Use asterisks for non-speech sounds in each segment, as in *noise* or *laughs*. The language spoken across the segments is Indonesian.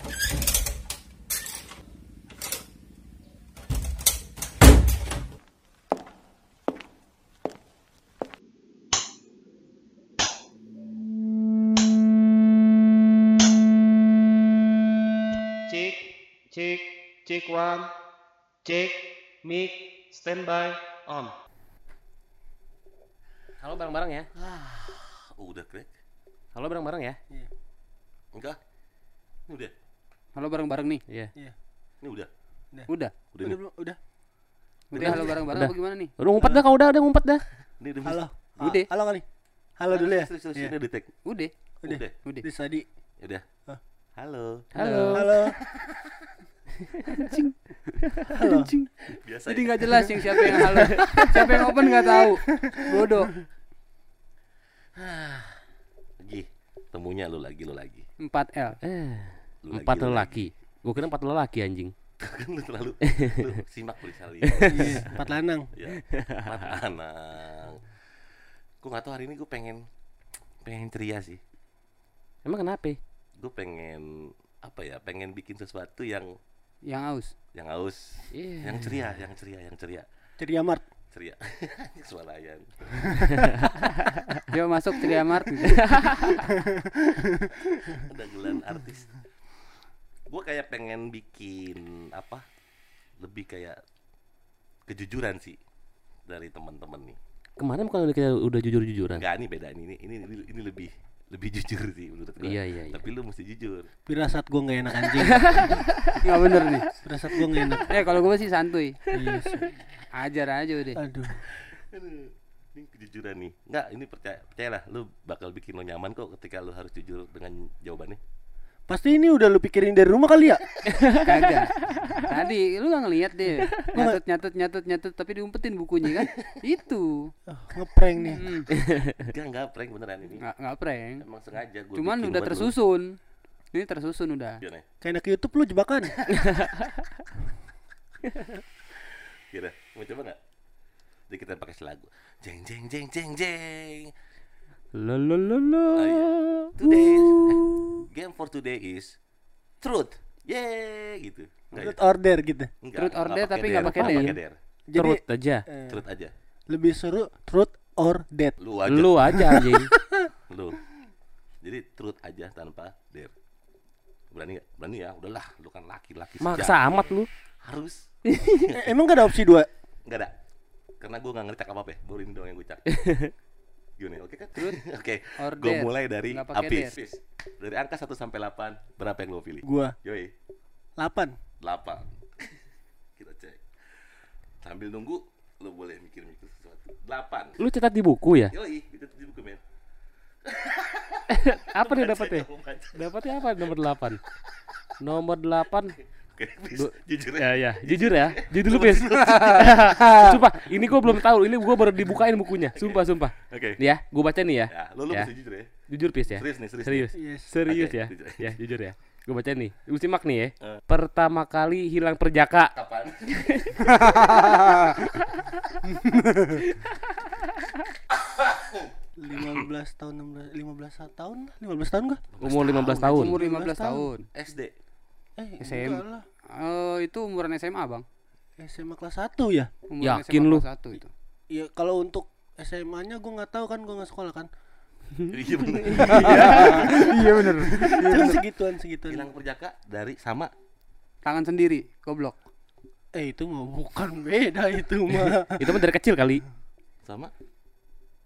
Cek, cek, cek one, cek, mic, standby, on. Halo bareng-bareng ya. Udah Greg? Halo bareng-bareng ya. Enggak? Ini udah? Halo bareng-bareng nih. Iya. Ini udah? Udah. Udah Udah, nih? belum? udah. Udah halo bareng-bareng Udah. apa gimana nih? Udah ngumpet dah kau udah, udah ngumpet dah. Ini udah Halo. Udah. Ah, halo kali. Halo dulu ya. Iya. ini udah take. Udah. Udah. Udah. Udah. Di tadi. Udah. Hah? Halo. Halo. Halo. Halo. Biasa Jadi ya? nggak jelas yang siapa yang halo. siapa yang open nggak tahu. Bodoh. Lagi. Temunya lu lagi, lu lagi. 4L. Eh, Empat lelaki. Gue kira empat lelaki anjing. *laughs* kan lu terlalu *laughs* lu simak tulisan Iya, empat lanang. ya empat anak gue nggak tahu hari ini gue pengen pengen ceria sih Emang kenapa? gue pengen apa ya pengen bikin sesuatu yang Yang aus. yang haus Iya. yang ceria yang ceria yang ceria Ceria Mart. ceria *laughs* suarayan Coba masuk Triamart. dagelan artis gue kayak pengen bikin apa lebih kayak kejujuran sih dari teman-teman nih Kemarin bukan udah kita udah jujur-jujuran. Enggak, ini beda ini ini ini, ini lebih lebih jujur sih menurut gue Iya, iya, iya. tapi lu mesti jujur Firasat gue nggak enak anjing. *laughs* Nggak bener nih. Firasat gue nggak enak. Eh kalau gue sih santuy. Iya sih. Ajar aja udah. Aduh. Aduh, ini kejujuran nih. Enggak, ini percaya percayalah lu bakal bikin lo nyaman kok ketika lu harus jujur dengan jawabannya. Pasti ini udah lu pikirin dari rumah kali ya? *laughs* Kagak. Tadi lu nggak ngeliat deh. Nyatet nyatet nyatet nyatet tapi diumpetin bukunya kan. *laughs* Itu. Oh, ngeprank nih. Hmm. Enggak, enggak prank beneran ini. Nggak nggak prank. Emang sengaja gue Cuman udah tersusun. Ini tersusun udah. Gimana? Kayak anak YouTube lu jebakan. *laughs* Gimana? Mau coba enggak? Jadi kita pakai lagu. Jeng jeng jeng jeng jeng. Lo lo lo lo. Oh, iya. Today game for today is truth. Yeay gitu. Enggak Truth order gitu. Enggak, Truth or dare tapi nggak pakai dare. pakai dare. Jadi Terus aja. eh, Truth aja. lebih seru truth or dead. Lu aja. Lu aja anjing. *laughs* Lu. Jadi truth aja tanpa dare. Berani nggak? Berani ya. Udahlah, lu kan laki-laki Maksa sejati. amat lu. Harus. *laughs* Emang gak ada opsi dua? Enggak ada. Karena gue nggak ngerti apa apa ya. Baru ini doang yang gue cak. *laughs* Oke kan? *laughs* Oke. or Gue mulai dari Apis. Dari angka 1 sampai 8, berapa yang lo pilih? Gua Yoi, 8. 8. *laughs* Kita cek. Sambil nunggu, lo boleh mikir-mikir sesuatu. 8. Lu catat di buku ya? Yoi, itu di buku men. *laughs* Apa kamu baca. Dapatnya apa nomor 8? Nomor 8 Oke, *laughs* Du- jujur Ya ya. ya, jujur ya. *laughs* Jujur lu, Pis. *laughs* Sumpah, ini gua belum tahu. Ini gua baru dibukain bukunya. Sumpah, sumpah. Oke. Nih ya, gua baca nih ya. Ya, lo lo Ya. mesti jujur ya. Jujur, Pis ya. Serius nih, serius. Serius. Yes. Serius Oke, ya. jujur. Ya, jujur ya. Gua baca nih. Lu simak nih ya. Eh. Pertama kali hilang perjaka. Kapan? lima belas tahun 16 15 tahun 15 tahun gua Umur 15 tahun. Umur 15 15 tahun. SD. eh SM. Oh, itu umuran SMA, Bang. SMA kelas 1 ya Umuran Yakin SMA lu? kelas 1 itu. ya kalau untuk SMA nya gua nggak tahu kan gua nggak sekolah kan *laughs* *laughs* Iya bener. iya bener. Cuma segituan segituan Hilang perjaka dari sama Tangan sendiri, goblok. eh itu mah bukan beda itu mah *laughs* Itu mah dari kecil kali. sama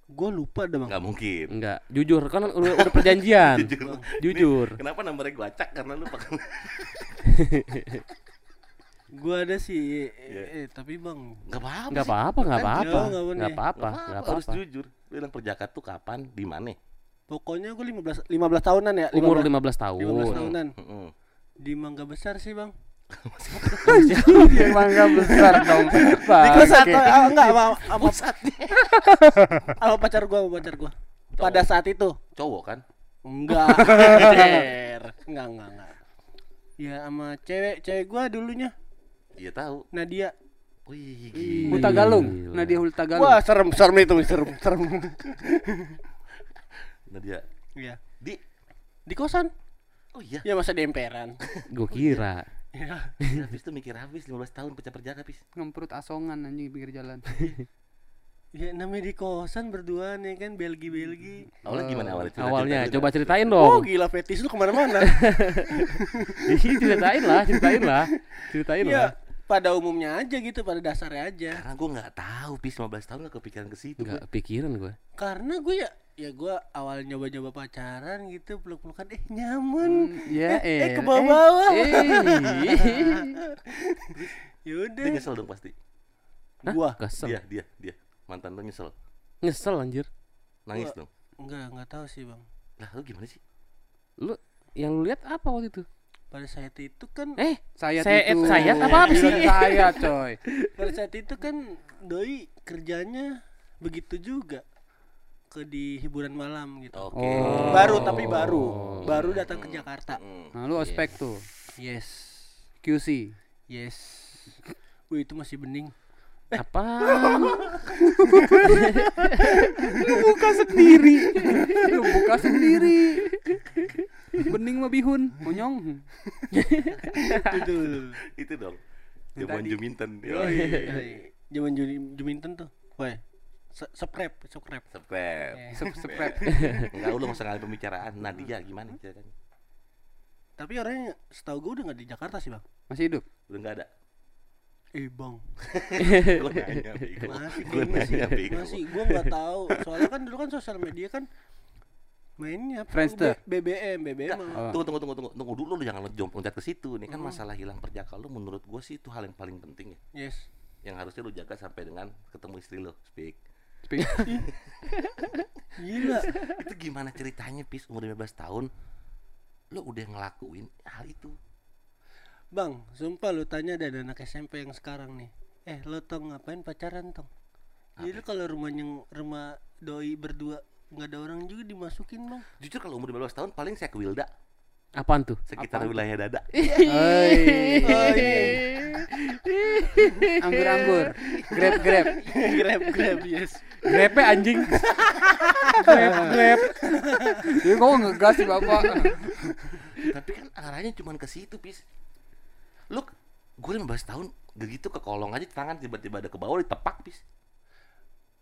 gua lupa dah bang nggak mungkin. Enggak, jujur kan udah, udah perjanjian. *laughs* Jujur. Jujur. Kenapa nomornya gua acak karena lu pakai *laughs* gua ada sih Iya. eh, eh, tapi bang Enggak apa-apa. Enggak sih. apa-apa, enggak Kan apa-apa. Enggak apa-apa, Nggak enggak apa-apa, harus jujur. Lu bilang perjaka tuh kapan, di mana? pokoknya gua 15 15 tahunan ya Umur 15 15 tahun. 15 tahunan Heeh. di Mangga Besar sih bang Emang enggak besar dong. di kelas satu ah, enggak sama sama *laughs* sama pacar gua sama pacar gua pada saat itu Cowok kan? enggak enggak enggak enggak ya sama cewek cewek gua dulunya Iya tahu. Nadia Wih, Huta gila. Galung. Nadia Hulta Galung. wah serem serem itu serem serem Nah dia iya di di kosan Oh iya. Ya masa di emperan. Gue kira. Ya. *laughs* Habis itu mikir habis 15 tahun pecah perjaka habis. Ngemprut asongan anjing pinggir jalan. *laughs* Ya namanya di kosan berdua nih kan Belgi Belgi. Awalnya gimana awalnya? Cerita- Awalnya cerita coba ceritain Oh dong. gila fetis lu ke mana-mana. *laughs* Ih, ceritain lah, ceritain lah. Ceritain lah. ya pada umumnya aja gitu pada dasarnya aja. Karena gue nggak tahu pis 15 tahun gak kepikiran ke situ. Enggak pikiran gue. Karena gue ya ya gue awal nyoba-nyoba pacaran gitu peluk-pelukan eh nyaman. Ya eh, eh. ke bawah-bawah. eh. *laughs* Dia Yaudah. nyesel dong pasti. Gua Kesel. Dia, dia, dia. Mantan lo nyesel. Nyesel anjir. Nangis Gua- dong. enggak enggak tahu sih bang. Lah lu gimana sih? Lu yang lu lihat apa waktu itu? Pada saat itu kan Eh, Sayat Sayat- itu. sayat apa apa sih? Sayat coy. pada saat itu kan doi kerjanya begitu juga ke di hiburan malam gitu. Oke. Oh. Baru tapi baru, baru datang ke Jakarta. Hmm. Nah, lu ospek tuh. Yes, QC. yes. Wih itu masih bening. apa? *laughs* buka sendiri. Lu buka sendiri. Bening mah bihun, monyong. itu. Itu dong. Jaman. Juminten. Oh, iya. Zaman Juminten tuh. Woi. Se- Seprep, seprep. Subscribe. Sep- Seprep. *laughs* Enggak lu nggak usah ngalih pembicaraan. Nadia gimana ceritanya? Tapi orangnya setahu gue udah nggak di Jakarta sih bang. Masih hidup. Udah nggak ada. Eh bang, Gue nanya, bego. masih Gue nanya, bego. Masih, gue nggak tahu. Soalnya kan dulu kan sosial media kan mainnya? Friendster. B- BBM, BBM. Mah. Tunggu tunggu tunggu tunggu tunggu dulu lu jangan loncat loncat ke situ nih kan masalah hilang perjaka lu menurut gua sih itu hal yang paling penting ya Yes. yang harusnya lu jaga sampai dengan ketemu istri lu speak *laughs* Gila. itu gimana ceritanya pis umur 15 tahun lu udah ngelakuin hal itu Bang, sumpah lu tanya ada anak SMP yang sekarang nih. Eh, lo tong ngapain pacaran tong? Jadi kalau rumahnya rumah doi berdua nggak ada orang juga dimasukin bang. jujur kalau umur 15 tahun paling saya ke Wilda Apaan tuh? sekitar wilayah dada *laughs* Anggur-anggur. Grab-grab. grab grab yes. Grepe anjing. Grab, grab. Jadi kok ngegas sih bapak. tapi kan arahnya cuma ke situ pis lu gue 15 tahun begitu ke kolong aja tangan tiba-tiba ada ke bawah ditepak pis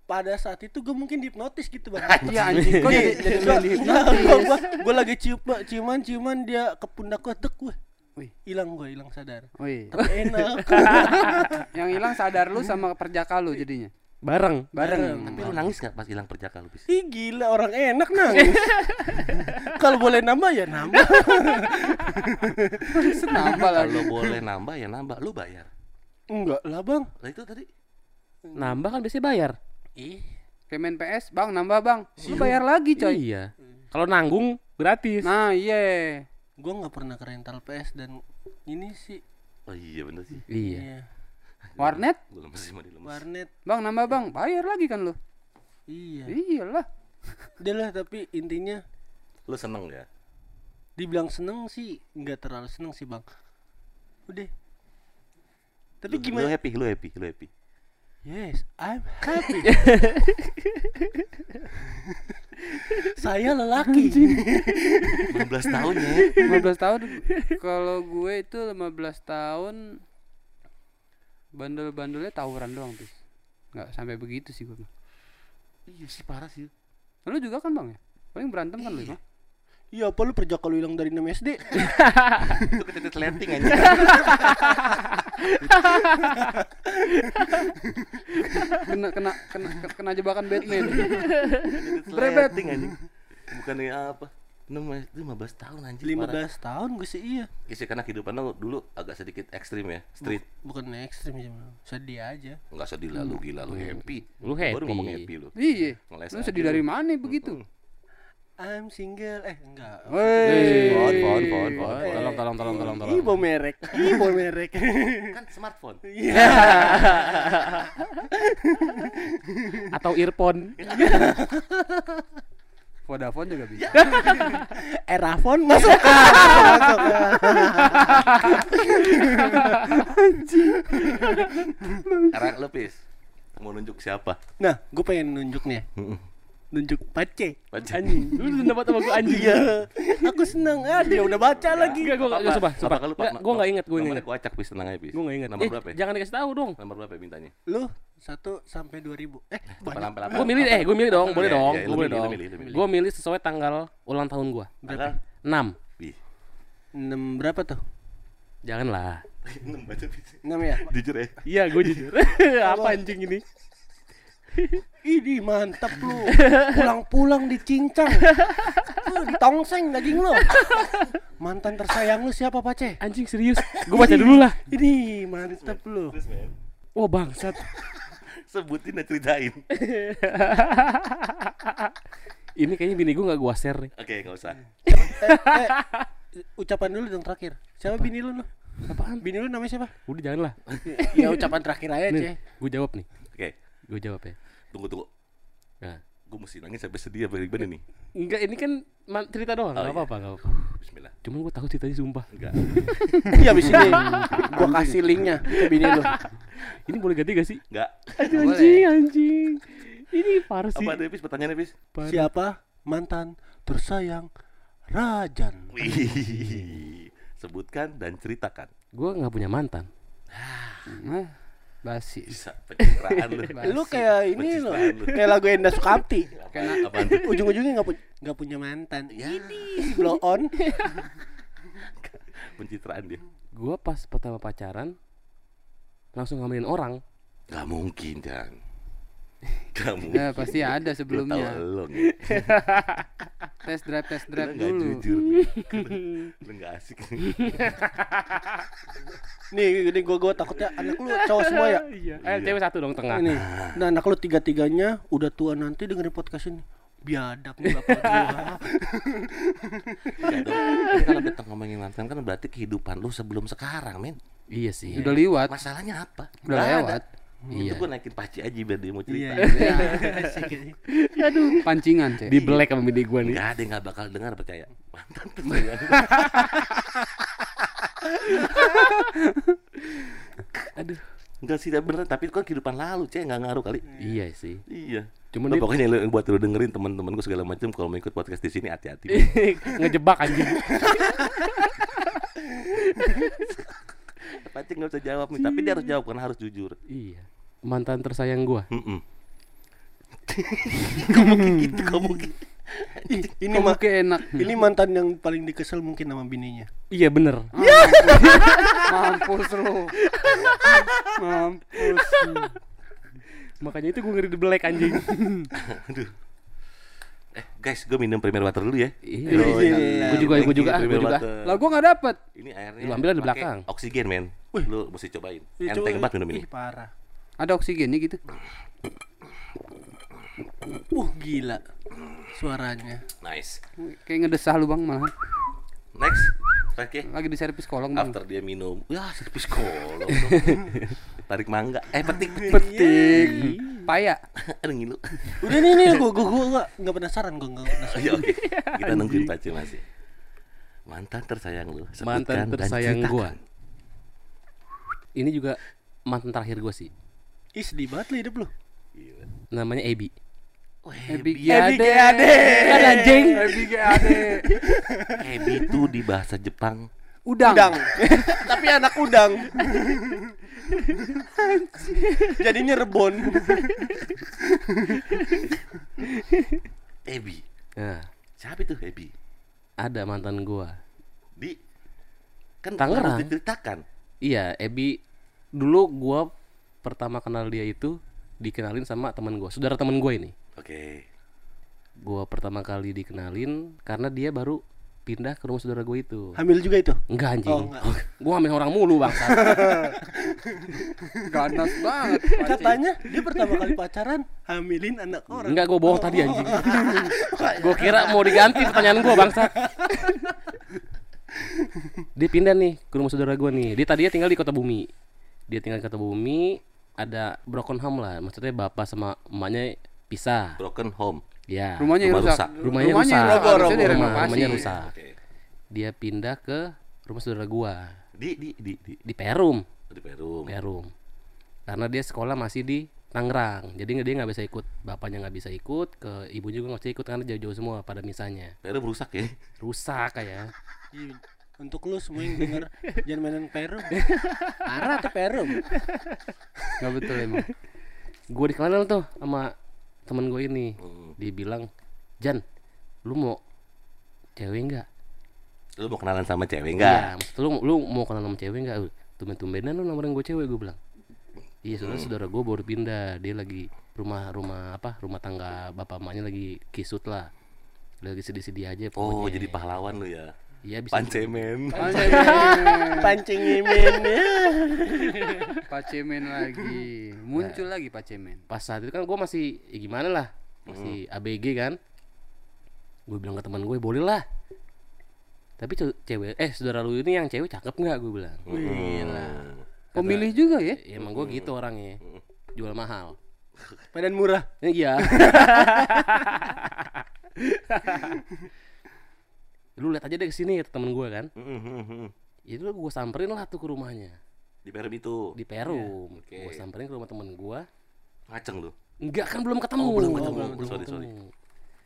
Pada saat itu gue mungkin dihipnotis gitu bang. Iya anjing. Kok jadi jadi gua, gua lagi cium ciuman ciuman dia ke pundak gue tek gue. Wih. Hilang gue hilang sadar. Wih. Tapi enak. *laughs* Yang hilang sadar lu sama perjaka lu jadinya. Bareng. Bareng. tapi lu nangis gak pas hilang perjaka lu pis Ih gila orang enak nangis. *laughs* Kalau boleh nambah ya nambah. *laughs* Nambah lagi. kalau boleh nambah ya nambah lu bayar Enggak lah bang. lah itu tadi Nambah kan biasanya bayar. Ih. Main PS, Bang, nambah, Bang. Lu bayar lagi, coy. Iya. Kalau nanggung gratis. Nah, iya. Gue nggak pernah ke rental PS dan ini sih oh iya bener sih Iya. iya. Warnet, gue lemes warnet Bang, nambah, Bang. Bayar lagi kan lu. iya Iyalah. udah lah tapi intinya lu seneng ya dibilang seneng sih nggak terlalu seneng sih bang udah tapi Lu- gimana lu happy lu happy lu happy yes I'm happy *laughs* saya lelaki 15 tahun ya 15 tahun kalau gue itu 15 tahun bandel-bandelnya tawuran doang, Pis. Nggak sampai begitu sih gue. mah. iya sih parah sih Lu juga kan, Bang ya? Paling berantem kan lu, mah? Iya apa lu perjaka lu hilang dari 6 SD *laughs* itu kecetet letting aja Kena kena kena kena jebakan Batman. Brebet letting anjing. Bukannya apa? 15 15 tahun anjing 15 tahun gue sih iya. Ya sih, karena kehidupan lo dulu agak sedikit ekstrim ya street. Bukan ekstrim sih Bang. sedih aja. Nggak sedih lah lu gila lu happy. Lu baru happy. ngomong happy. lu. Iya. Lu aja sedih lu. dari mana begitu? I'm single. Eh enggak. Woi. Fon, fon, fon, fon. Eh, Tolong, tolong, tolong, tolong, tolong. Ibo merek. Ibo merek. *laughs* Kan smartphone. *laughs* Atau earphone. *laughs* Vodafone juga bisa. Erafon masuk. Masuk. Sekarang lu pis mau nunjuk siapa? Nah gue pengen nunjuk nih Mm-mm. Nunjuk pace. Baca. Anjing. Lu dapat sama gua anjing. Iya. Aku senang. Ah, dia udah baca lagi. Enggak gua enggak coba, Enggak, gua enggak ingat, gua enggak Nomornya ingat. gua acak pis tenang aja pis. Gua enggak ingat. Nomor Eh, berapa ya? jangan dikasih tahu dong. Nomor berapa ya mintanya? Lu 1 sampai 2000. Eh, banyak. Gua milih eh, gua milih dong, boleh Iya, dong, iya, gua lu boleh dong. lu milih. Gua milih sesuai tanggal ulang tahun gua. Tanggal 6. Ih. 6 berapa tuh? Janganlah. 6 baca. 6 ya? Jujur ya. Iya, gua jujur. *laughs* Apa anjing ini? Ini mantap lu. Pulang-pulang dicincang. Lu ditongseng daging lu. Mantan tersayang lu siapa, Pace? Anjing serius. Gua baca dulu lah. Ini mantap lu. Wah, bangsat. Sebutin dan ceritain. Ini kayaknya bini gua enggak gua share nih. Oke, enggak usah. Eh, ucapan dulu dong terakhir. Siapa bini lu lu? Apaan? Bini lu namanya siapa? Udah janganlah. ya ucapan terakhir aja, gua jawab nih. Gua jawab ya. tunggu tunggu. Nah, Gue mesti nangis sampai sedih apa gimana nih? enggak ini kan cerita doang, Oh, enggak iya. apa-apa, enggak apa-apa. Bismillah. Cuman gua tahu ceritanya sumpah. Enggak. *laughs* Iya abis ini *laughs* gua kasih linknya ke bini lu. *laughs* Ini boleh ganti gak sih? Enggak. Aduh, Boleh. anjing, anjing. Ini parah sih. Apa ada pis pertanyaannya pis? Siapa mantan tersayang Rajan? Wih. Sebutkan dan ceritakan. Gua nggak punya mantan. Nah, basi. Bisa pencitraan lu. Lu kayak ini lu. kayak lagu Enda Sukamti. Tuh? Ujung-ujungnya nggak punya nggak punya mantan. Ini blow on. *laughs* Pencitraan dia. Gua pas pertama pacaran langsung ngambilin orang. Gak mungkin, Jan. Mungkin. Ya pasti ada sebelumnya. lo nih. *laughs* Tes drive tes Lu drive nggak dulu. jujur nih. Lu nggak asik *laughs* nih. Nih, ini gua gua takutnya anak lu cowok semua ya. Iya. Eh, cewek satu dong tengah. Ini. Nah, anak lu tiga-tiganya udah tua nanti dengerin podcast ini. Biadab nih bapak gua. Iya. Tapi kalau kita ngomongin mantan kan berarti kehidupan lu sebelum sekarang, men. Iya sih. Udah liwat. Masalahnya apa? Udah ada. Itu Iya. gue naikin paci aja biar dia mau Iya. cerita. iya. *laughs* Pancingan, Cek. Di black sama bini gua nih. Enggak ada yang nggak bakal dengar percaya. Mantan tersayang. *laughs* Aduh. Enggak sih, bener. Tapi itu kan kehidupan lalu, cek nggak ngaruh kali. Iya sih. Iya. Cuman Nah, pokoknya lu buat lu dengerin teman-teman gue segala macam kalau mau ikut podcast di sini hati-hati. *laughs* ngejebak anjing. Pacing nggak usah jawab nih, tapi dia harus jawab karena harus jujur. iya. Mantan tersayang gua. *laughs* Kamu gitu, kamu gitu. Ini Kamu ma- kayak enak. ini mantan yang paling dikesel mungkin sama bininya. Iya bener. *laughs* Mampus lu. Mampus. Makanya itu gua ngeri di black anjing. *laughs* Aduh. Eh, guys, gue minum premier water dulu ya. iya. Oh, iya. Gua juga, Thank gua juga, ah, gua Premier juga. Water. Lah gua enggak dapet. Ini airnya. Lu ambil di belakang. Oksigen, men. Lu mesti cobain. Enteng banget minum ini. Ih, parah. Ada oksigennya gitu. Uh, gila. Suaranya. Nice. Kayak ngedesah lu, Bang, malah. Next. Oke. Lagi di servis kolong, Bang. After dia minum, ya servis kolong. *laughs* Tarik mangga. Eh, petik petik. Petik. Paya. *laughs* Ada ngilu. Udah nih nih gua gua gua nggak nggak penasaran gua nggak penasaran. iya, oke. Kita nungguin pacu masih. Mantan tersayang lu. Mantan tersayang gua. Ini juga mantan terakhir gua sih. Ih, sedih banget lu hidup lu. Gila. Namanya Ebi. Ebi Ebi Giade. Kan anjing. Ebi Giade. *laughs* Ebi itu di bahasa Jepang Udang. Udang. *laughs* Tapi anak udang. *laughs* Jadinya rebon. Ebi. Nah, Siapa itu Ebi? ada mantan gua. Di kan Tangerang. harus diceritakan. Iya, Ebi dulu gua pertama kenal dia itu dikenalin sama teman gua, saudara teman gua ini. Oke. Gua pertama kali dikenalin karena dia baru pindah ke rumah saudara gua itu. Hamil juga itu. Enggak anjing. Oh, enggak. *laughs* Gua ngambil orang mulu bangsa. *laughs* Ganas banget. Katanya dia pertama kali pacaran hamilin anak orang. Enggak, gua bohong tadi anjing. *laughs* gua kira mau diganti pertanyaan gua bangsa. dia pindah nih ke rumah saudara gua nih. Dia tadinya tinggal di Kota Bumi. Dia tinggal di Kota Bumi, ada broken home lah. Maksudnya bapak sama emaknya pisah. Broken home. Ya. Rumahnya yang Rumah rusak. rusak. Rumahnya yang rusak. rusak. Roboh, Harusnya roboh. direnovasi. Rumahnya rusak. Oke. Dia pindah ke rumah saudara gua Di di di di di Perum, di Perum. Perum. Karena dia sekolah masih di Tangerang jadi nggak- dia nggak bisa ikut bapaknya nggak bisa ikut ke ibu juga nggak bisa ikut karena jauh-jauh semua pada misanya Peru rusak ya. rusak kayak Iya. Untuk lu semua yang denger *laughs* jangan mainan Peru. *laughs* Parah tuh Peru. Nggak betul emang. gue dikenal tuh sama temen gue ini Hmm. dia bilang Jan lu mau cewek nggak Lu mau kenalan sama cewek Iya, enggak? maksud lu lu mau kenal sama cewek nggak tumben-tumbenan lu nawarin gue cewek gue bilang iya saudara Hmm. saudara gue baru pindah dia lagi rumah rumah apa rumah tangga bapak emaknya lagi kisut lah lagi sedih-sedih aja Oh, pokoknya. jadi pahlawan lu ya. Iya bisa Pancemen. Pancing imin ya. Pacemen lagi. Muncul lagi Pacemen. pas saat itu kan gue masih ya gimana lah masih Hmm. ABG kan gue bilang ke teman gue boleh lah tapi ce- cewek eh saudara lu ini yang cewek cakep nggak gue bilang Hmm. Pemilih juga ya? ya, emang gue gitu orangnya jual mahal Padan murah. Iya *laughs* *laughs* lu lihat aja deh ke sini kata temen gue kan Hmm. itu gue samperin lah tuh ke rumahnya Di Perum itu. di Perum oke. gue samperin ke rumah temen gue Ngaceng lu. enggak kan belum ketemu Oh, belum ketemu. belum Sorry, sorry. ketemu.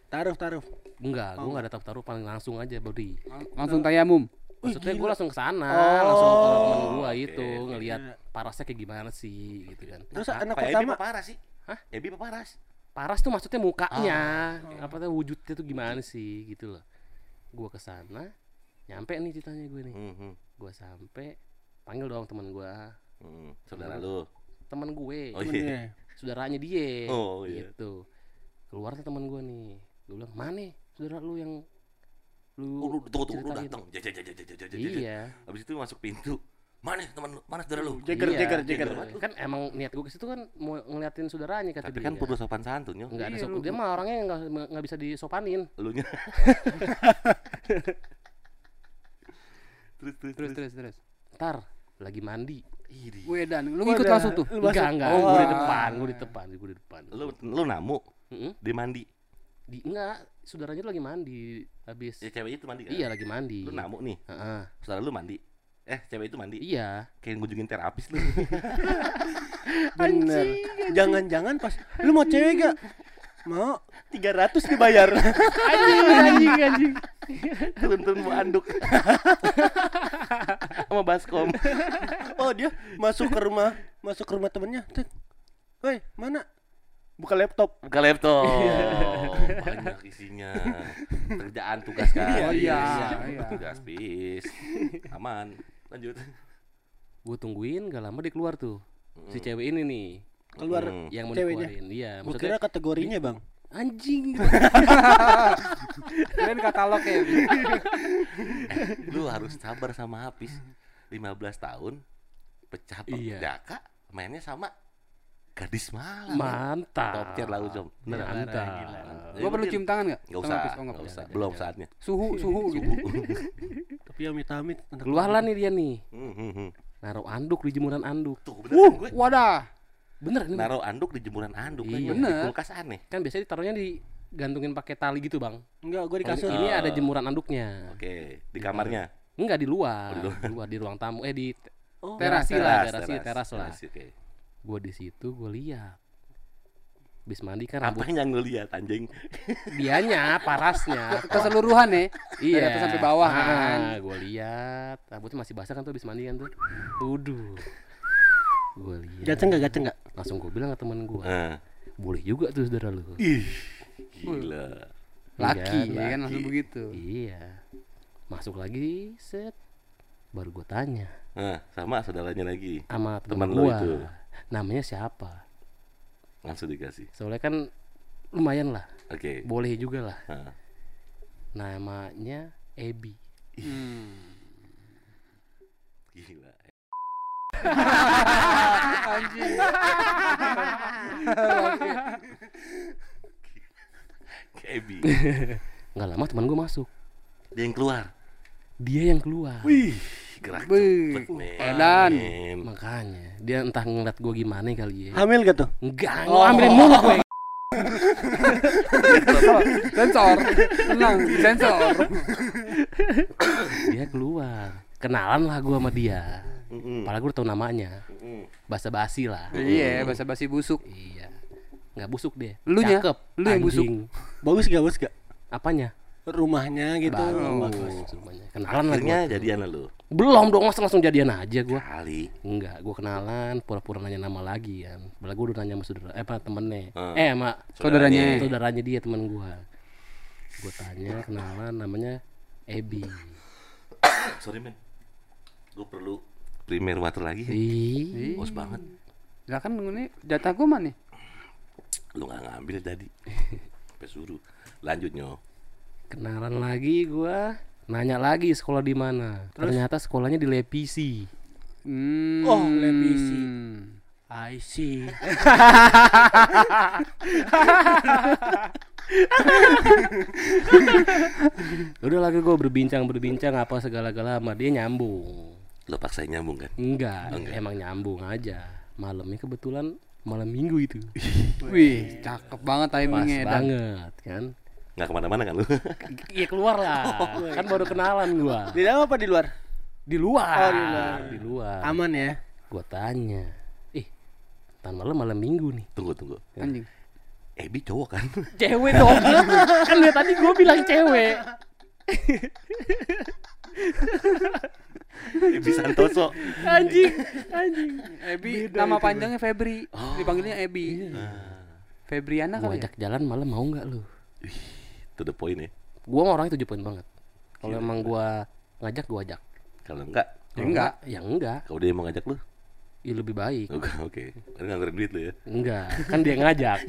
Taruh taruh. enggak gue nggak ada taruh paling langsung aja body Langsung tayamum. maksudnya gue langsung ke sana Oh, langsung ke temen gue itu oke. ngelihat parasnya kayak gimana sih gitu kan Terus Nah, anak Ebi pertama apa Paras sih? Hah? Ebi apa Paras? paras tuh maksudnya mukanya apa tuh wujudnya tuh gimana sih gitu loh gue ke sana nyampe nih ceritanya gue nih Hmm, hmm, gue sampai panggil dong teman gue hmm. Saudara lu. teman gue Oh iya. saudaranya dia Oh, iya. gitu keluar tuh teman gue nih gue bilang mana saudara lu yang lu Oh, lu tunggu tunggu lu ceritain?" datang. Jajan. iya Habis itu masuk pintu. Mana teman lu? Mana saudara lu? Jeger Iya, jeger jeger. kan emang niat gue ke situ kan mau ngeliatin saudaranya kata Tapi dia kan perlu sopan santun yo. nggak ada Iya, sop lu- dia mah orangnya nggak nggak bisa disopanin Lu nya. *laughs* terus terus Terus terus terus. ntar lagi mandi Ih, Wedan, lu ngikut Wadah, langsung tuh. enggak enggak Oh, gue di depan gue di depan gue di depan lu lu namu dia mandi. di enggak saudaranya tuh lagi mandi habis Ya cewek itu mandi kan? iya lagi mandi Lu namu nih. Heeh. Saudara lu mandi. Eh, cewek itu mandi. iya Kayak ngunjungin terapis lu. *laughs* Bener. Jangan-jangan pas lu mau cewek gak? Mau 300 dibayar. *laughs* anjing anjing anjing *laughs* Turun-turun mau anduk. Sama baskom. oh, dia masuk ke rumah, masuk ke rumah temennya. Woi, mana? Buka laptop. Buka laptop. Banyak isinya. Kerjaan tugas kan. Oh, iya, iya. Tugas bis. Aman. Lanjut. gue tungguin gak lama dia keluar tuh si cewek ini nih Keluar Hmm. yang mau Ceweknya? dikeluarin iya maksudnya kira kategorinya, Bang. anjing *laughs* Keren katalog ya. *laughs* Lu harus sabar sama Hafiz. 15 tahun pecah Iya. perdaka mainnya sama gadis malam. mantap Top tier lah Ujom. Bener. mantap Gua perlu cium tangan enggak? Enggak usah. Oh, Enggak enggak usah. Belum saatnya. Suhu, suhu gitu. *laughs* Tapi amit-amit anak keluar lah nih dia nih Hmm, hmm, hmm. naruh anduk di jemuran anduk Tuh bener kan gue. Wadah. bener ini Naruh anduk di jemuran anduk kan Iya. di Bener. kulkas aneh. kan biasanya ditaruhnya digantungin pakai tali gitu bang Enggak, gua di kasur. ini ada jemuran anduknya Oke, di kamarnya. enggak di luar Oh, di luar. di luar di ruang tamu eh di Oh, Teras, garasi lah garasi teras lah teras, Oke. gue di situ gue lihat bis mandi kan rambut Apanya ngeliat anjing? dianya parasnya *laughs* Keseluruhan ya. iya atas sampai bawah kan. gue lihat rambutnya masih basah kan tuh habis mandi kan tuh Waduh gue lihat Gaceng enggak, gaceng enggak? langsung gue bilang ke temen gue Nah. boleh juga tuh saudara lu Ih, gila. Laki, Iya, ya kan langsung begitu. iya masuk lagi set baru gue tanya Nah, sama saudaranya lagi. sama Teman temen lo itu. namanya siapa Langsung dikasih. soalnya kan lumayan lah Oke. boleh juga lah Nah. namanya Ebi Hmm. Gila. Anjing. Kebi. nggak lama teman gue masuk Dia yang keluar. dia yang keluar Wih, gerak cepet, men. edan. Makanya dia entah ngeliat gue gimana kali ya Hamil gak tuh? enggak Oh. ngambilin mulu gue Sensor. Tenang, sensor. dia keluar kenalan lah gua sama dia Mm-mm. padahal gue udah tau namanya basa basi lah Iya, basa-basi busuk. iya nggak busuk dia Lu nya? Cakep, Lu yang busuk. Bagus gak, bagus gak? apanya Rumahnya gitu. Oh, bagus. bagus semuanya kenalan lah Akhirnya gua. jadian lah lu. Belum dong masa langsung jadian aja gua Kali. enggak gua kenalan pura-pura nanya nama lagi kan padahal gua udah nanya sama saudara eh apa temennya Ah. eh sama Saudaranya. saudaranya dia teman gua gua tanya kenalan namanya Ebi *coughs* Sorry men. Gue perlu primer water lagi. Ih, Bos banget. Lah kan ini jatah gua mah nih. Lu gak ngambil tadi. *laughs* Sampai suruh. Lanjut nyo. kenalan lagi gua nanya lagi sekolah di mana ternyata sekolahnya di Lepisi Hmm. Oh, lebisi. I see. *laughs* udah lagi gua berbincang berbincang apa segala-gala sama dia nyambung Lu paksain nyambung kan? enggak, Oh, enggak. emang nyambung aja malamnya kebetulan malam minggu itu Wih, cakep banget pas timingnya Dan. banget kan Nggak ke mana-mana kan lu? iya keluar lah kan baru kenalan gua Di dalam apa di luar? di luar Oh, di luar. di luar Aman ya. gua tanya ih tan malam malam minggu nih tunggu tunggu. Anjing. Ebi cowok kan? cewek dong *laughs* kan dari tadi gua bilang cewek Ebi Santoso. anjing anjing Ebi nama panjangnya Febri. Dipanggilnya Ebi. Febriana gua kali ya? ajak jalan malam mau nggak lu To the point ya. gua mah orangnya tujuh poin banget. Kalau emang gua ngajak gua ajak. Kalau enggak, ya enggak ya enggak. Kalau dia mau ngajak lu, ya lebih baik. Oke oke. Kan nganggurin duit lu ya. enggak. Kan dia ngajak. *laughs*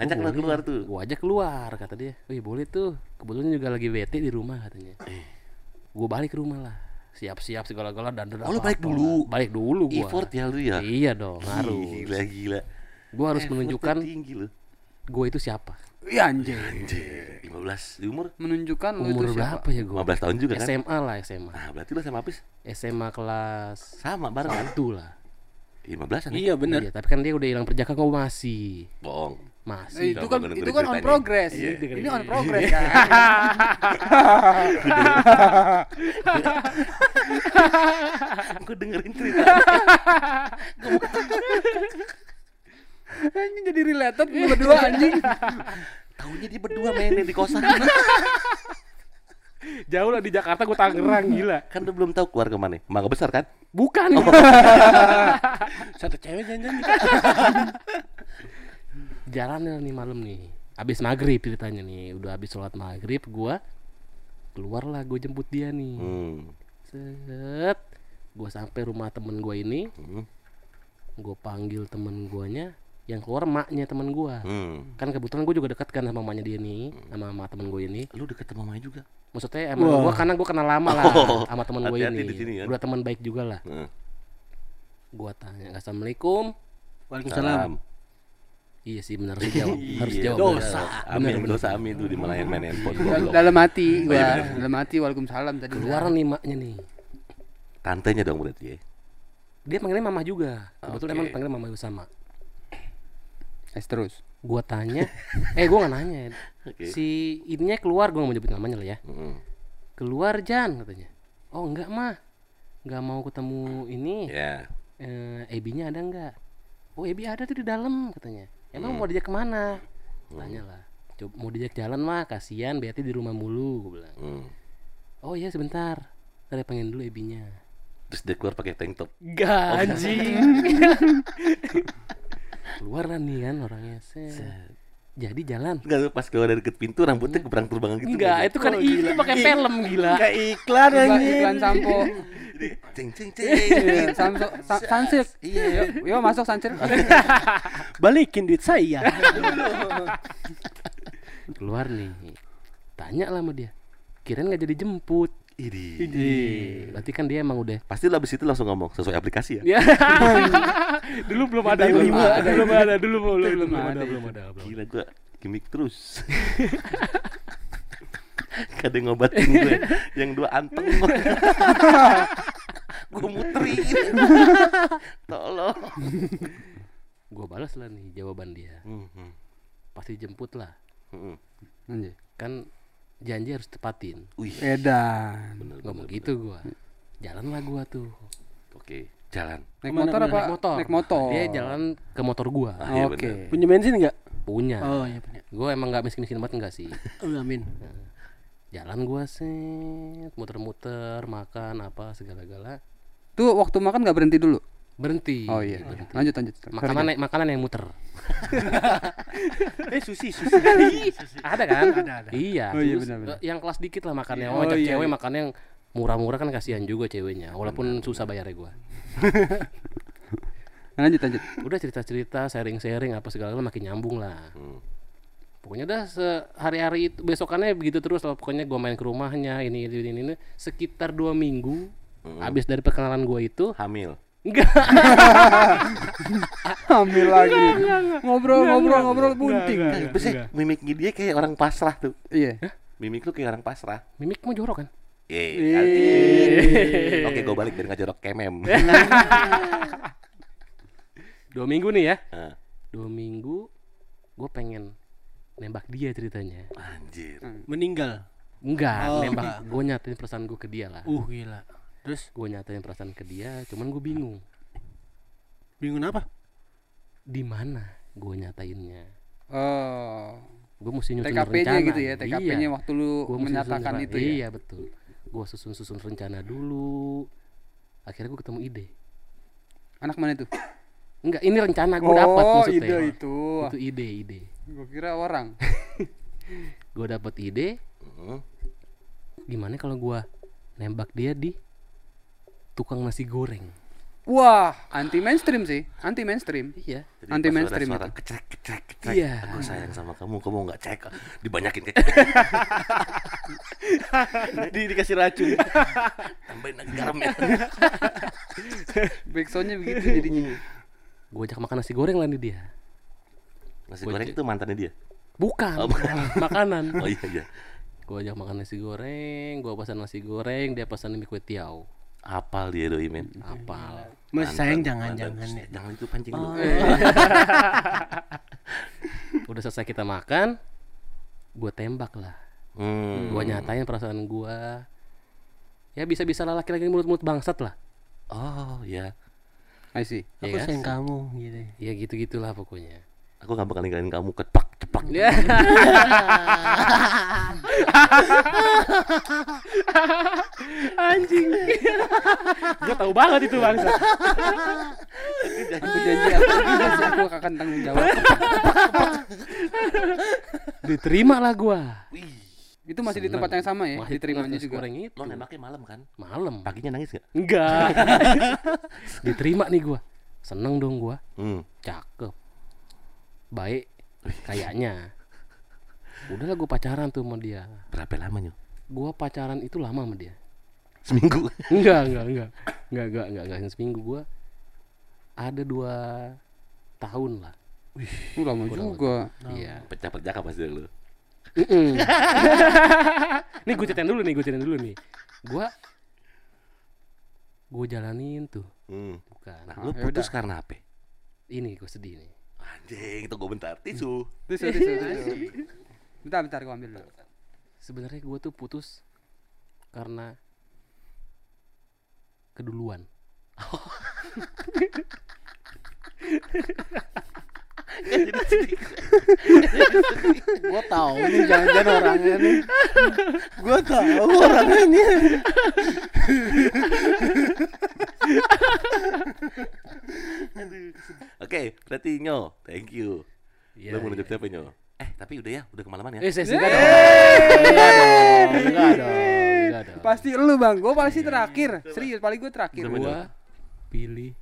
Ngajak Oh, lu keluar tuh. gua ajak keluar kata dia. Wih boleh tuh. Kebetulan juga lagi bete di rumah katanya. Gua balik ke rumah lah. Siap-siap segala-gala dan Oh, lu balik dulu? balik dulu gua. Effort ya lu ya. iya dong harus. Gila. Gila. gua harus menunjukkan tinggi lu. Gua itu siapa Iya anjing. Anjir, 15 di umur Menunjukkan lu umur itu siapa. berapa ya gua 15 tahun juga kan? SMA lah SMA Nah, berarti lu sama Apis SMA kelas sama bareng kan? satu lah 15 an ya? Iya benar. iya tapi kan dia udah hilang perjaka gua masih Bohong. Masih itu Coba kan itu kan on progress. Iya. Ini on progress kan. Gue dengerin cerita. *laughs* *laughs* Anjing jadi related berdua anjing. *laughs* Taunya dia berdua mainin di kosan. *laughs* jauh lah di Jakarta gua Tangerang gila kan lu belum tahu keluar ke mana. Mangga besar kan? bukan Satu cewek jangan jalan nih malam nih abis maghrib ceritanya nih udah abis sholat maghrib gua keluar lah gue jemput dia nih Hmm. set gua sampai rumah temen gua ini Hmm. gue panggil temen guanya yang keluar maknya temen gua Hmm. kan kebetulan gue juga dekat kan sama mamanya dia nih sama sama temen gue ini Lu deket sama mamanya juga. maksudnya emang gua karena gue kenal lama lah Oh, sama temen gue ini di sini kan. udah teman baik juga lah Heeh. gua tanya assalamualaikum Waalaikumsalam. iya sih benar sih jawab harus Iya, jawab dosa. bener. Amin, Bener, dosa amin tuh di main main handphone. Dal- dalam hati Oh, iya, gua. bener. Dalam hati Waalaikumsalam tadi. keluar nih maknya nih Tantenya dong berarti ya. dia panggilnya mama juga kebetulan Oke. emang panggil mama sama Es terus. gua tanya. *laughs* Eh gua nggak nanya. Oke. si ininya keluar gua nggak mau nyebut namanya lah ya. Heeh. keluar Jan katanya. Oh enggak mah nggak mau ketemu ini. Ya. eh, Ebinya ada nggak? Oh Ebi ada tuh di dalam katanya. Emang Hmm. mau diajak ke mana? Tanya lah. Coba mau diajak jalan mah kasihan Betty di rumah mulu gua bilang. Hmm. oh iya sebentar. Ntar pengen dulu Ebinya. Terus dia keluar pakai tank top. Gak anjing *laughs* Keluar lah nih kan orangnya set. Jadi jalan Enggak pas keluar dari deket pintu rambutnya keberang terbangan gitu. Enggak itu kan itu pakai film gila Kayak iklan Iklan, anjing. iklan sampo. Ceng ceng ceng. Iya, Samso, sa- Sunsilk. Iya, yuk, yuk masuk Sunsilk. *laughs* Balikin duit saya. Keluar nih Tanya lah sama dia Kirain gak jadi jemput Ini. Berarti kan dia emang udah Pasti lo abis itu langsung ngomong sesuai aplikasi ya. Ya. *laughs* dulu belum ada, Belum belum ada. ada, belum ada, dulu belum, Belum belum ada. ada, belum ada. Gila gua gimmick terus. *laughs* Kadang ngobatin gue yang dua anteng *laughs* gue muterin tolong Gua balas lah nih jawaban dia. Mhm. Pasti jemput lah. Mhm. Anjir. Kan janji harus tepatin Wih, Edan. bener, ngomong bener, gitu gua jalan lah gua tuh. Oke, jalan. Naik Ke mana, motor apa? naik motor Naik motor. dia jalan ke motor gua Ah, iya Oke. bener. Punya bensin enggak? punya Oh, iya punya. gua emang nggak miskin miskin banget enggak sih *laughs* Oh, amin. jalan gua set muter-muter makan apa segala-gala Tuh waktu makan nggak berhenti dulu. Berhenti Oh iya. berhenti. Lanjut lanjut. makanan naik makanan yang muter *laughs* Eh, susi, susi. ada kan Ada, ada. iya Oh iya, terus, benar-benar. eh, yang kelas dikit lah makannya Oh, oh, iya, cewek iya. makan yang murah-murah kan kasihan juga ceweknya walaupun susah bayarnya gua *laughs* Lanjut lanjut. udah cerita-cerita sharing-sharing apa segala makin nyambung lah Hmm. pokoknya dah sehari-hari itu besokannya begitu terus lah pokoknya gua main ke rumahnya ini ini ini, ini. sekitar dua minggu habis dari perkenalan gua itu Hamil. Enggak *laughs* Ambil lagi. Ngobrol ngobrol ngobrol bunting. Tapi sih mimiknya dia kayak orang pasrah tuh. Iya. Mimik lu kayak orang pasrah. mimik mau jorok kan Eh, Oke, gue balik dari ngajorok kemem. *laughs* dua minggu nih ya Ah, dua minggu gue pengen nembak dia ceritanya Anjir. Meninggal. enggak Oh, nembak enggak. gue nyatain perasaan gue ke dia lah Uh, gila. Terus gue nyatain perasaan ke dia cuman gue bingung bingung apa? di mana gue nyatainnya Oh. gue mesti nyusun TKP-nya rencana. gitu ya. TKP-nya iya. waktu lu Gua mesti menyatakan itu ya. iya betul gue susun susun rencana dulu akhirnya gue ketemu ide Anak mana itu? enggak ini rencana gue dapat oh, maksudnya ide itu. itu ide ide Gue kira orang. *laughs* gue dapat ide Hmm. gimana kalau gue nembak dia di tukang nasi goreng Wah, anti mainstream sih. Anti mainstream. iya Jadi Anti pas mainstream suara, itu. Kecrek, kecrek, kecrek. Iya. Aku sayang sama kamu, kamu nggak cek. Dibanyakin kayak. *laughs* Di, dikasih racun. Tambahin lagi garamnya. Backsoundnya begitu jadinya. gue ajak makan nasi goreng lah nih dia Nasi Gua goreng itu mantannya dia. bukan Oh, bukan. makanan Oh iya iya. gue ajak makan nasi goreng gue pesan nasi goreng dia pesan mie kue tiaw Apal dia doi men. apal Mas sayang Mantan, jangan-jangan mantan. ya. Jangan itu pancing lu. *laughs* udah selesai kita makan gue tembak lah Hmm. gue nyatain perasaan gue ya bisa bisa lah laki-laki mulut-mulut bangsat lah Oh iya. I see. Aku ya, sayang kamu gitu. ya gitu gitulah pokoknya Aku gak bakal ninggalin kamu kepak cepak. ya *laughs* anjing gue tahu banget itu bangsat Aku janji aku, aku janji aku akan tanggung jawab. diterima lah gue Wih. Itu masih di tempat yang sama ya, Masih diterimanya nasi juga. goreng itu Lo nembaknya malam kan? malam Paginya nangis gak? enggak *laughs* diterima nih gue seneng dong gue Hmm. cakep baik kayaknya. Udahlah gue pacaran tuh sama dia. Berapa lamanya? gue pacaran itu lama sama dia. Seminggu. enggak enggak enggak. Enggak enggak enggak enggak. Seminggu gue ada dua tahun lah. Uh, lama juga. iya. Pecah perjaka pasti lu. *laughs* Nih gue ceritain dulu nih gue ceritain dulu nih. Gue gue jalanin tuh. Hmm. bukan. Nah, lu ya putus karena apa? ini gue sedih nih Anjing, itu gue bentar. Tisu. Tisu, *laughs* tisu, tisu. Bentar, bentar, gua ambil dulu. sebenarnya gue tuh putus karena keduluan *laughs* Gua tahu nih jangan-jangan orangnya nih. Gua tahu orangnya nih. Oke, berarti Nyo, thank you. Iya, Lu mau iya. nunjuk siapa Nyo? Eh, tapi udah ya, udah kemalaman ya. Eh, saya enggak dong. Enggak dong. Enggak. Pasti lu, Bang. Gua pasti terakhir. Serius, paling gua terakhir. Gua pilih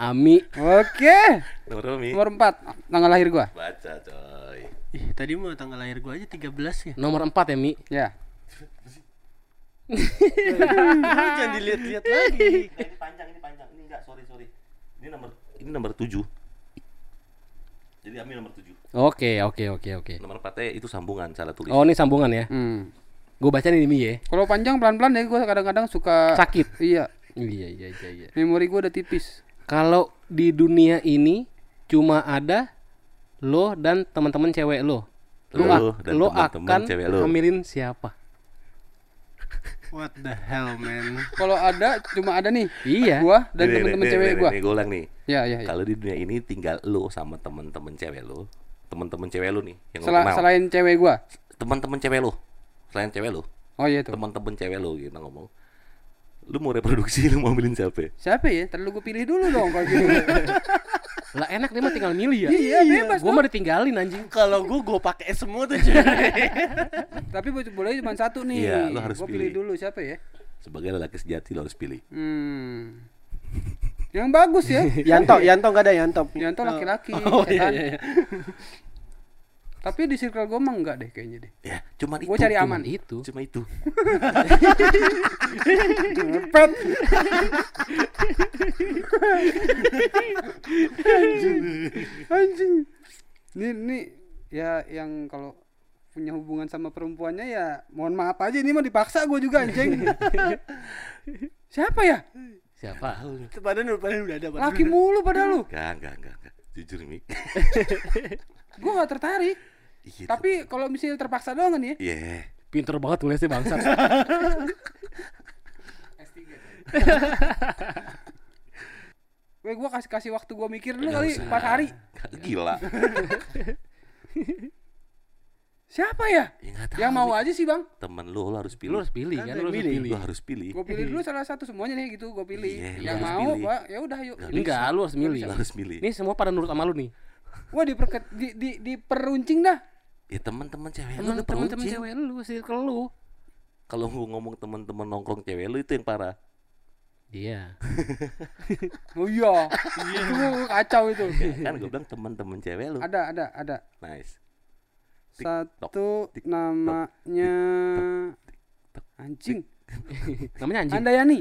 Ami. Oke. Nomor berapa, Mi? Nomor 4, tanggal lahir gua. Baca, coy. Ih, tadi mau tanggal lahir gua aja 13 ya. Nomor 4 ya, Mi. Ya. Jangan dilihat-lihat lagi. Eh, ini panjang, ini panjang. Ini enggak, sorry, sorry. Ini nomor ini nomor 7. Jadi Ami nomor 7. Oke, oke, oke, oke. Nomor 4 itu sambungan, salah tulis. Oh, ini sambungan ya. Hmm. Gue baca nih Mi ya. Kalau panjang pelan-pelan ya gua kadang-kadang suka Sakit. Iya. Iya, iya, iya, iya. Memori gua udah tipis. Kalau di dunia ini cuma ada lo dan teman-teman cewek lo. Lu, Lu ak- dan lu teman-teman akan cewek lu. hamilin siapa? What the hell man? Kalau ada cuma ada nih. Iya. Gua dan temen-temen nih, cewek nih, gua. Nih, gue ulang nih. Ya, ya, ya. Kalau di dunia ini tinggal lu sama temen-temen cewek lu, temen-temen cewek lu nih yang kenal. selain cewek gua. Temen-temen cewek lu, selain cewek lu, Oh iya tuh. temen-temen cewek lu gitu ngomong. Lu mau reproduksi, lu mau ambilin siapa? Siapa ya? Terlalu gue pilih dulu dong kalau gitu. *laughs* Lah enak dia mah tinggal milih ya. Iya, bebas Gua mah ditinggalin anjing. Kalau gua gua pakai semua tuh cewek. *laughs* Tapi bo- boleh cuma satu nih. Iya, lu harus Gua pilih pilih. dulu siapa ya? Sebagai lelaki sejati lu harus pilih. Hmm. Yang bagus ya. *laughs* Yanto, Yanto enggak ada Yanto. Yanto laki-laki. Oh ya iya kan? iya. Tapi di circle gue mah enggak deh kayaknya deh. Ya, cuman itu. Gue cari Cuman aman. itu. Cuma itu. Ngepet. Anjing. Ini ini ya yang kalau punya hubungan sama perempuannya ya mohon maaf aja ini mah dipaksa gue juga anjing. Siapa ya? Siapa? Padahal padahal udah ada. padahal Laki mulu padahal lu. Enggak, enggak, enggak, enggak. Jujur, Mik. Gue gak tertarik. Iya. Tapi kalau misalnya terpaksa doang kan ya. Iya. Pinter banget nulisnya bangsat. *laughs* Gue *laughs* gua kasih kasih waktu gue mikir dulu kali usah. 4 hari. Gila. *laughs* Siapa ya? Ya, tahu, Yang mau aja sih bang. Temen lu, lu harus pilih. Lu harus pilih kan, lu harus pilih. Lu harus pilih. Gue pilih dulu salah satu semuanya nih gitu. Gue pilih. Lu yang mau pilih. pak ya udah yuk. Nggak Enggak, lu harus milih. Lu harus milih. Ini semua pada nurut sama lu nih. Wah diperket di di diperuncing dah. Ya teman-teman cewek lu Temen udah temen peruncing. cewek lu, circle lu. Kalau gua ngomong teman-teman nongkrong cewek lu itu yang parah. Iya. Oh iya. itu kacau itu. kan gue bilang teman-teman cewek lu. ada ada ada. Nice. Tik, Satu tik, namanya anjing. Namanya anjing. Andayani.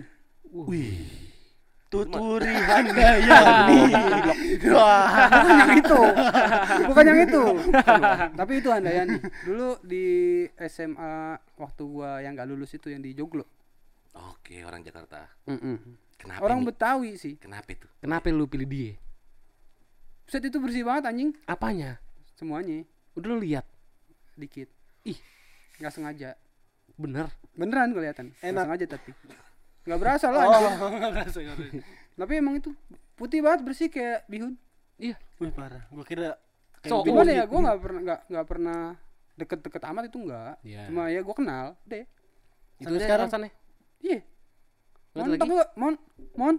Wih. Tuturi Handayani. Wah. Bukan yang itu. Bukan yang itu. Tapi itu Handayani. Dulu di SMA waktu gua yang gak lulus itu yang di Joglo. Oke, orang Jakarta. Mm-mm. Kenapa Orang nih? Betawi sih. Kenapa itu? Kenapa lu pilih dia? Set itu bersih banget anjing. Apanya? Semuanya Udah lu lihat. dikit. Ih, Nggak sengaja. bener. Beneran kelihatan. Nggak Enak. sengaja tapi. Nggak berasa lah Oh, *laughs* berasa. Tapi emang itu putih banget bersih kayak bihun. Iya. Wih parah. Gua kira So. Cuman ya gua nggak pernah nggak nggak pernah deket-deket amat itu enggak. Iya. Cuma ya gua kenal deh. Itu Sampai sekarang? alasannya. Iya. Lagi? gua, mon, mon.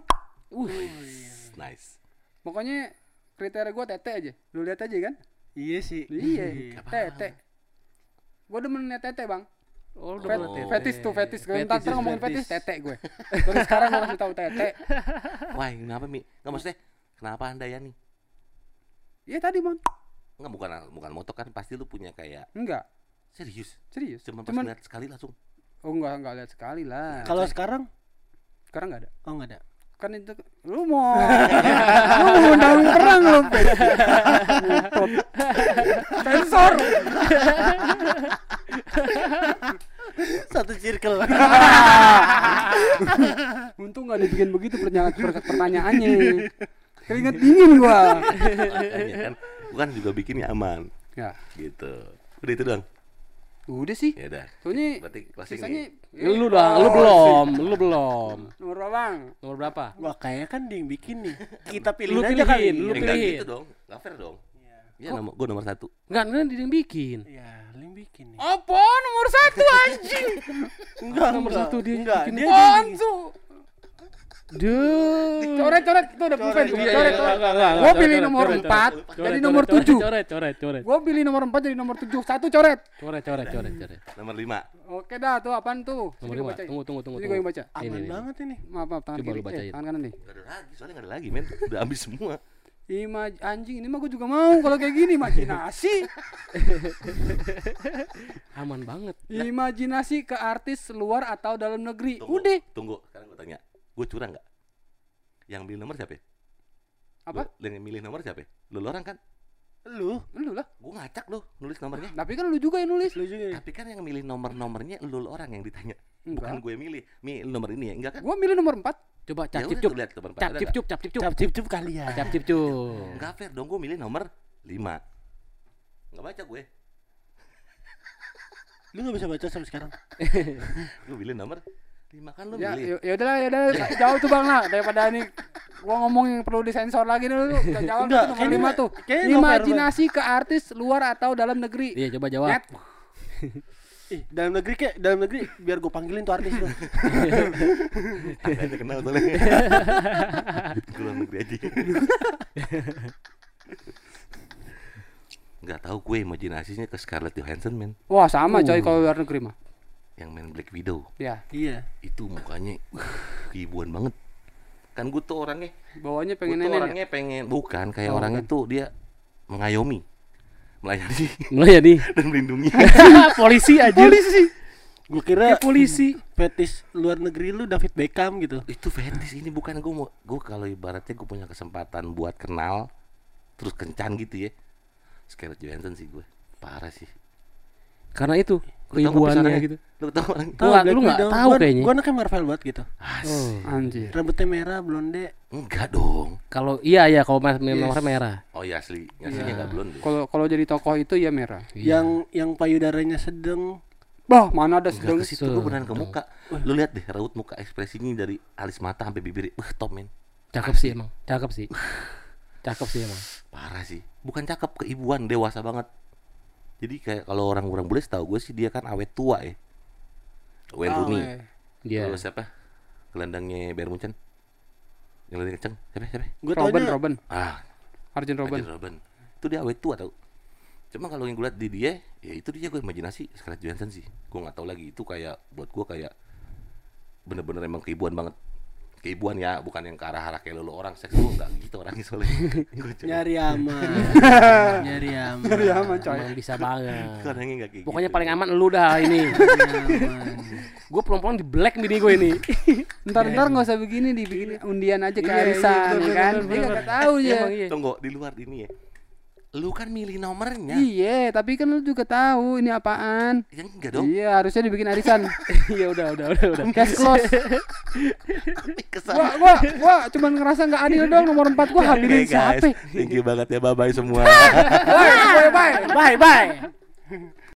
Nice. Pokoknya kriteria gua tete aja. Lu lihat aja kan? Iya sih. Iya, tete. Gua demen tete, Bang. Oh, Fet, udah fetis tuh, fetis. Gue ntar Fetis, ngomongin fetis. fetis, tete gue. Baru sekarang gua kasih tahu tete. Wah, kenapa Mi? Enggak maksudnya kenapa Anda ya nih? Iya tadi, Mon. Enggak bukan bukan moto kan pasti lu punya kayak Enggak, serius. serius. Cuma pas Cuman ngeliat sekali langsung. oh enggak enggak lihat sekali lah. Kalau sekarang sekarang enggak ada. oh enggak ada. Kan itu lu mau *laughs* lu mau undang perang lu. *laughs* Sensor. *laughs* Satu circle. *laughs* Untung enggak dibikin begitu pertanya- per- pertanyaannya. Keringet dingin gua. Kan bukan juga bikinnya aman Ya, gitu. Udah itu doang. udah sih. Ya udah. Soalnya Berarti closing sisanya nih. Lu dong, lu belum, lu belum. nomor berapa, Bang? Nomor berapa? Wah, kayaknya kan dia yang bikin nih. *laughs* Kita pilih Lu aja pilihin, kali. lu enggak pilihin. gitu dong. Enggak fair dong. Iya, nomor gua nomor satu. Enggak, ini dia yang bikin. Ya, lu yang bikin nih. Apa nomor satu anjing? *laughs* Enggak, nomor enggak. satu dia Enggak, bikin. dia. Ansu. Duh. Coret coret itu udah. Iya, Coret iya, coret. enggak, enggak, Gua enggak, pilih coret, nomor coret, 4 coret, jadi coret, nomor coret, 7. Coret, coret, coret. Gua pilih nomor 4 jadi nomor 7. Satu coret. Coret, coret, coret, coret. Nomor lima. Oke dah tuh apaan tuh? Nomor lima. Tunggu, tunggu, tunggu. Sini gua yang baca. Ini, Aman ini. banget ini. Maaf, maaf tangan Coba kiri. lu bacain. Eh, tangan kanan nih. Enggak ada lagi, soalnya enggak ada lagi, men. Udah habis semua. Ima anjing ini mah gua juga mau kalau kayak gini imajinasi. *laughs* Aman banget. Imajinasi ke artis luar atau dalam negeri. Tunggu, Udah. Tunggu, sekarang gua tanya. Gua curang enggak? Yang milih nomor siapa? ya? Apa? Lu- Yang milih nomor siapa? ya? Lu lu orang kan? Lu, Lu lah. Gua ngacak lu nulis nomornya. Tapi kan lu juga yang nulis. lu juga. ya? Tapi kan yang milih nomor-nomornya lu lu orang yang ditanya. Bukan Enggak. gue milih. Mi nomor ini ya? Enggak kan? Gua milih nomor 4. Coba Ya cap cip cup. lihat nomor empat. Cap Ada cip nggak? cup, cap cip cup. Cap cip cip kali ya. Cap cip cup. Enggak fair dong, gue milih nomor 5 Enggak baca gue Lu gak bisa baca sampai sekarang. Lu pilih nomor lima kan lu Ya, milih. ya udahlah, ya udah *laughs* jauh tuh Bang lah daripada ini gua ngomong yang perlu disensor lagi dulu. Jawab *laughs* Enggak, tuh nomor lima tuh. Imajinasi ke artis luar atau dalam negeri. Iya, coba jawab. Net. *laughs* Ih, dalam negeri kek, dalam negeri biar gue panggilin tuh artis tuh. Tangganya kenal soalnya. Keluar negeri aja. Nggak tahu gue imajinasinya ke Scarlett Johansson men Wah, sama coy kalau luar negeri mah. Yang main Black Widow Ya, iya. itu mukanya uh, keibuan banget kan gue tuh orangnya bawahnya gue pengen tuh nenek. ya? orangnya pengen bukan kayak Oh, orangnya bukan. tuh dia mengayomi melayani Mulai ya nih. dan melindungi *laughs* polisi aja. Polisi. Gue kira polisi. fetis luar negeri lu David Beckham gitu. itu fetis ini bukan gue mau gue kalau ibaratnya gue punya kesempatan buat kenal terus kencan gitu ya Scarlett Johansson sih gue parah sih Karena itu Tahu keibuannya pisarannya? gitu. lu tau orang Lu nggak- lu nggak tahu kayaknya. Gue anaknya Marvel banget gitu. Oh. Anjir. Rambutnya merah, blonde. enggak dong Kalau iya ya kalau mas Yes. warna merah. oh iya asli aslinya nggak belum deh Kalau kalau jadi tokoh itu ya merah. Yang yang payudaranya sedang. Bah, mana ada Enggak sedang ke situ gue beneran ke muka lu lihat deh raut muka ekspresinya dari alis mata sampai bibir wah top men Cakep sih emang. Cakep sih. *laughs* Cakep sih emang. parah sih bukan cakep keibuan dewasa banget jadi kayak kalau orang-orang bule tahu gue sih dia kan awet tua ya. Wayne Ah, Rooney. Dia. Terus siapa? Gelandangnya Bayern Munchen yang lebih kenceng siapa siapa? Gue Robin, taunya Robin, ah. Arjen Robin. Arjen Robben itu dia awet tua tau. Cuma kalau yang gue liat di dia ya itu dia gue imajinasi Scarlett Johansson sih. Gue nggak tahu lagi. Itu kayak buat gue kayak bener-bener emang keibuan banget keibuan ya bukan yang ke arah-arah kayak lo orang seks gue nggak gitu orangnya *laughs* soalnya nyari aman. *laughs* nyari aman. Nyari aman coy. Emang bisa banget. Orangnya nggak kayak Pokoknya gitu. paling aman lu dah ini. Aman. gue pelan-pelan di black bini gue ini. *laughs* Ntar ntar nggak usah begini dibikin undian aja ke Iya, iya, arisan ya kan. Dia nggak tahu ya. Iya. tunggu di luar ini ya lu kan milih nomornya Iya, tapi kan lu juga tahu ini apaan. ya enggak dong Iya, harusnya dibikin arisan. Iya *laughs* *laughs* udah udah udah udah. Cash close. Gua gua gua cuman ngerasa nggak adil *laughs* dong nomor 4 gua guys. siapa? thank you banget ya bye bye semua Bye, bye, bye. Bye bye.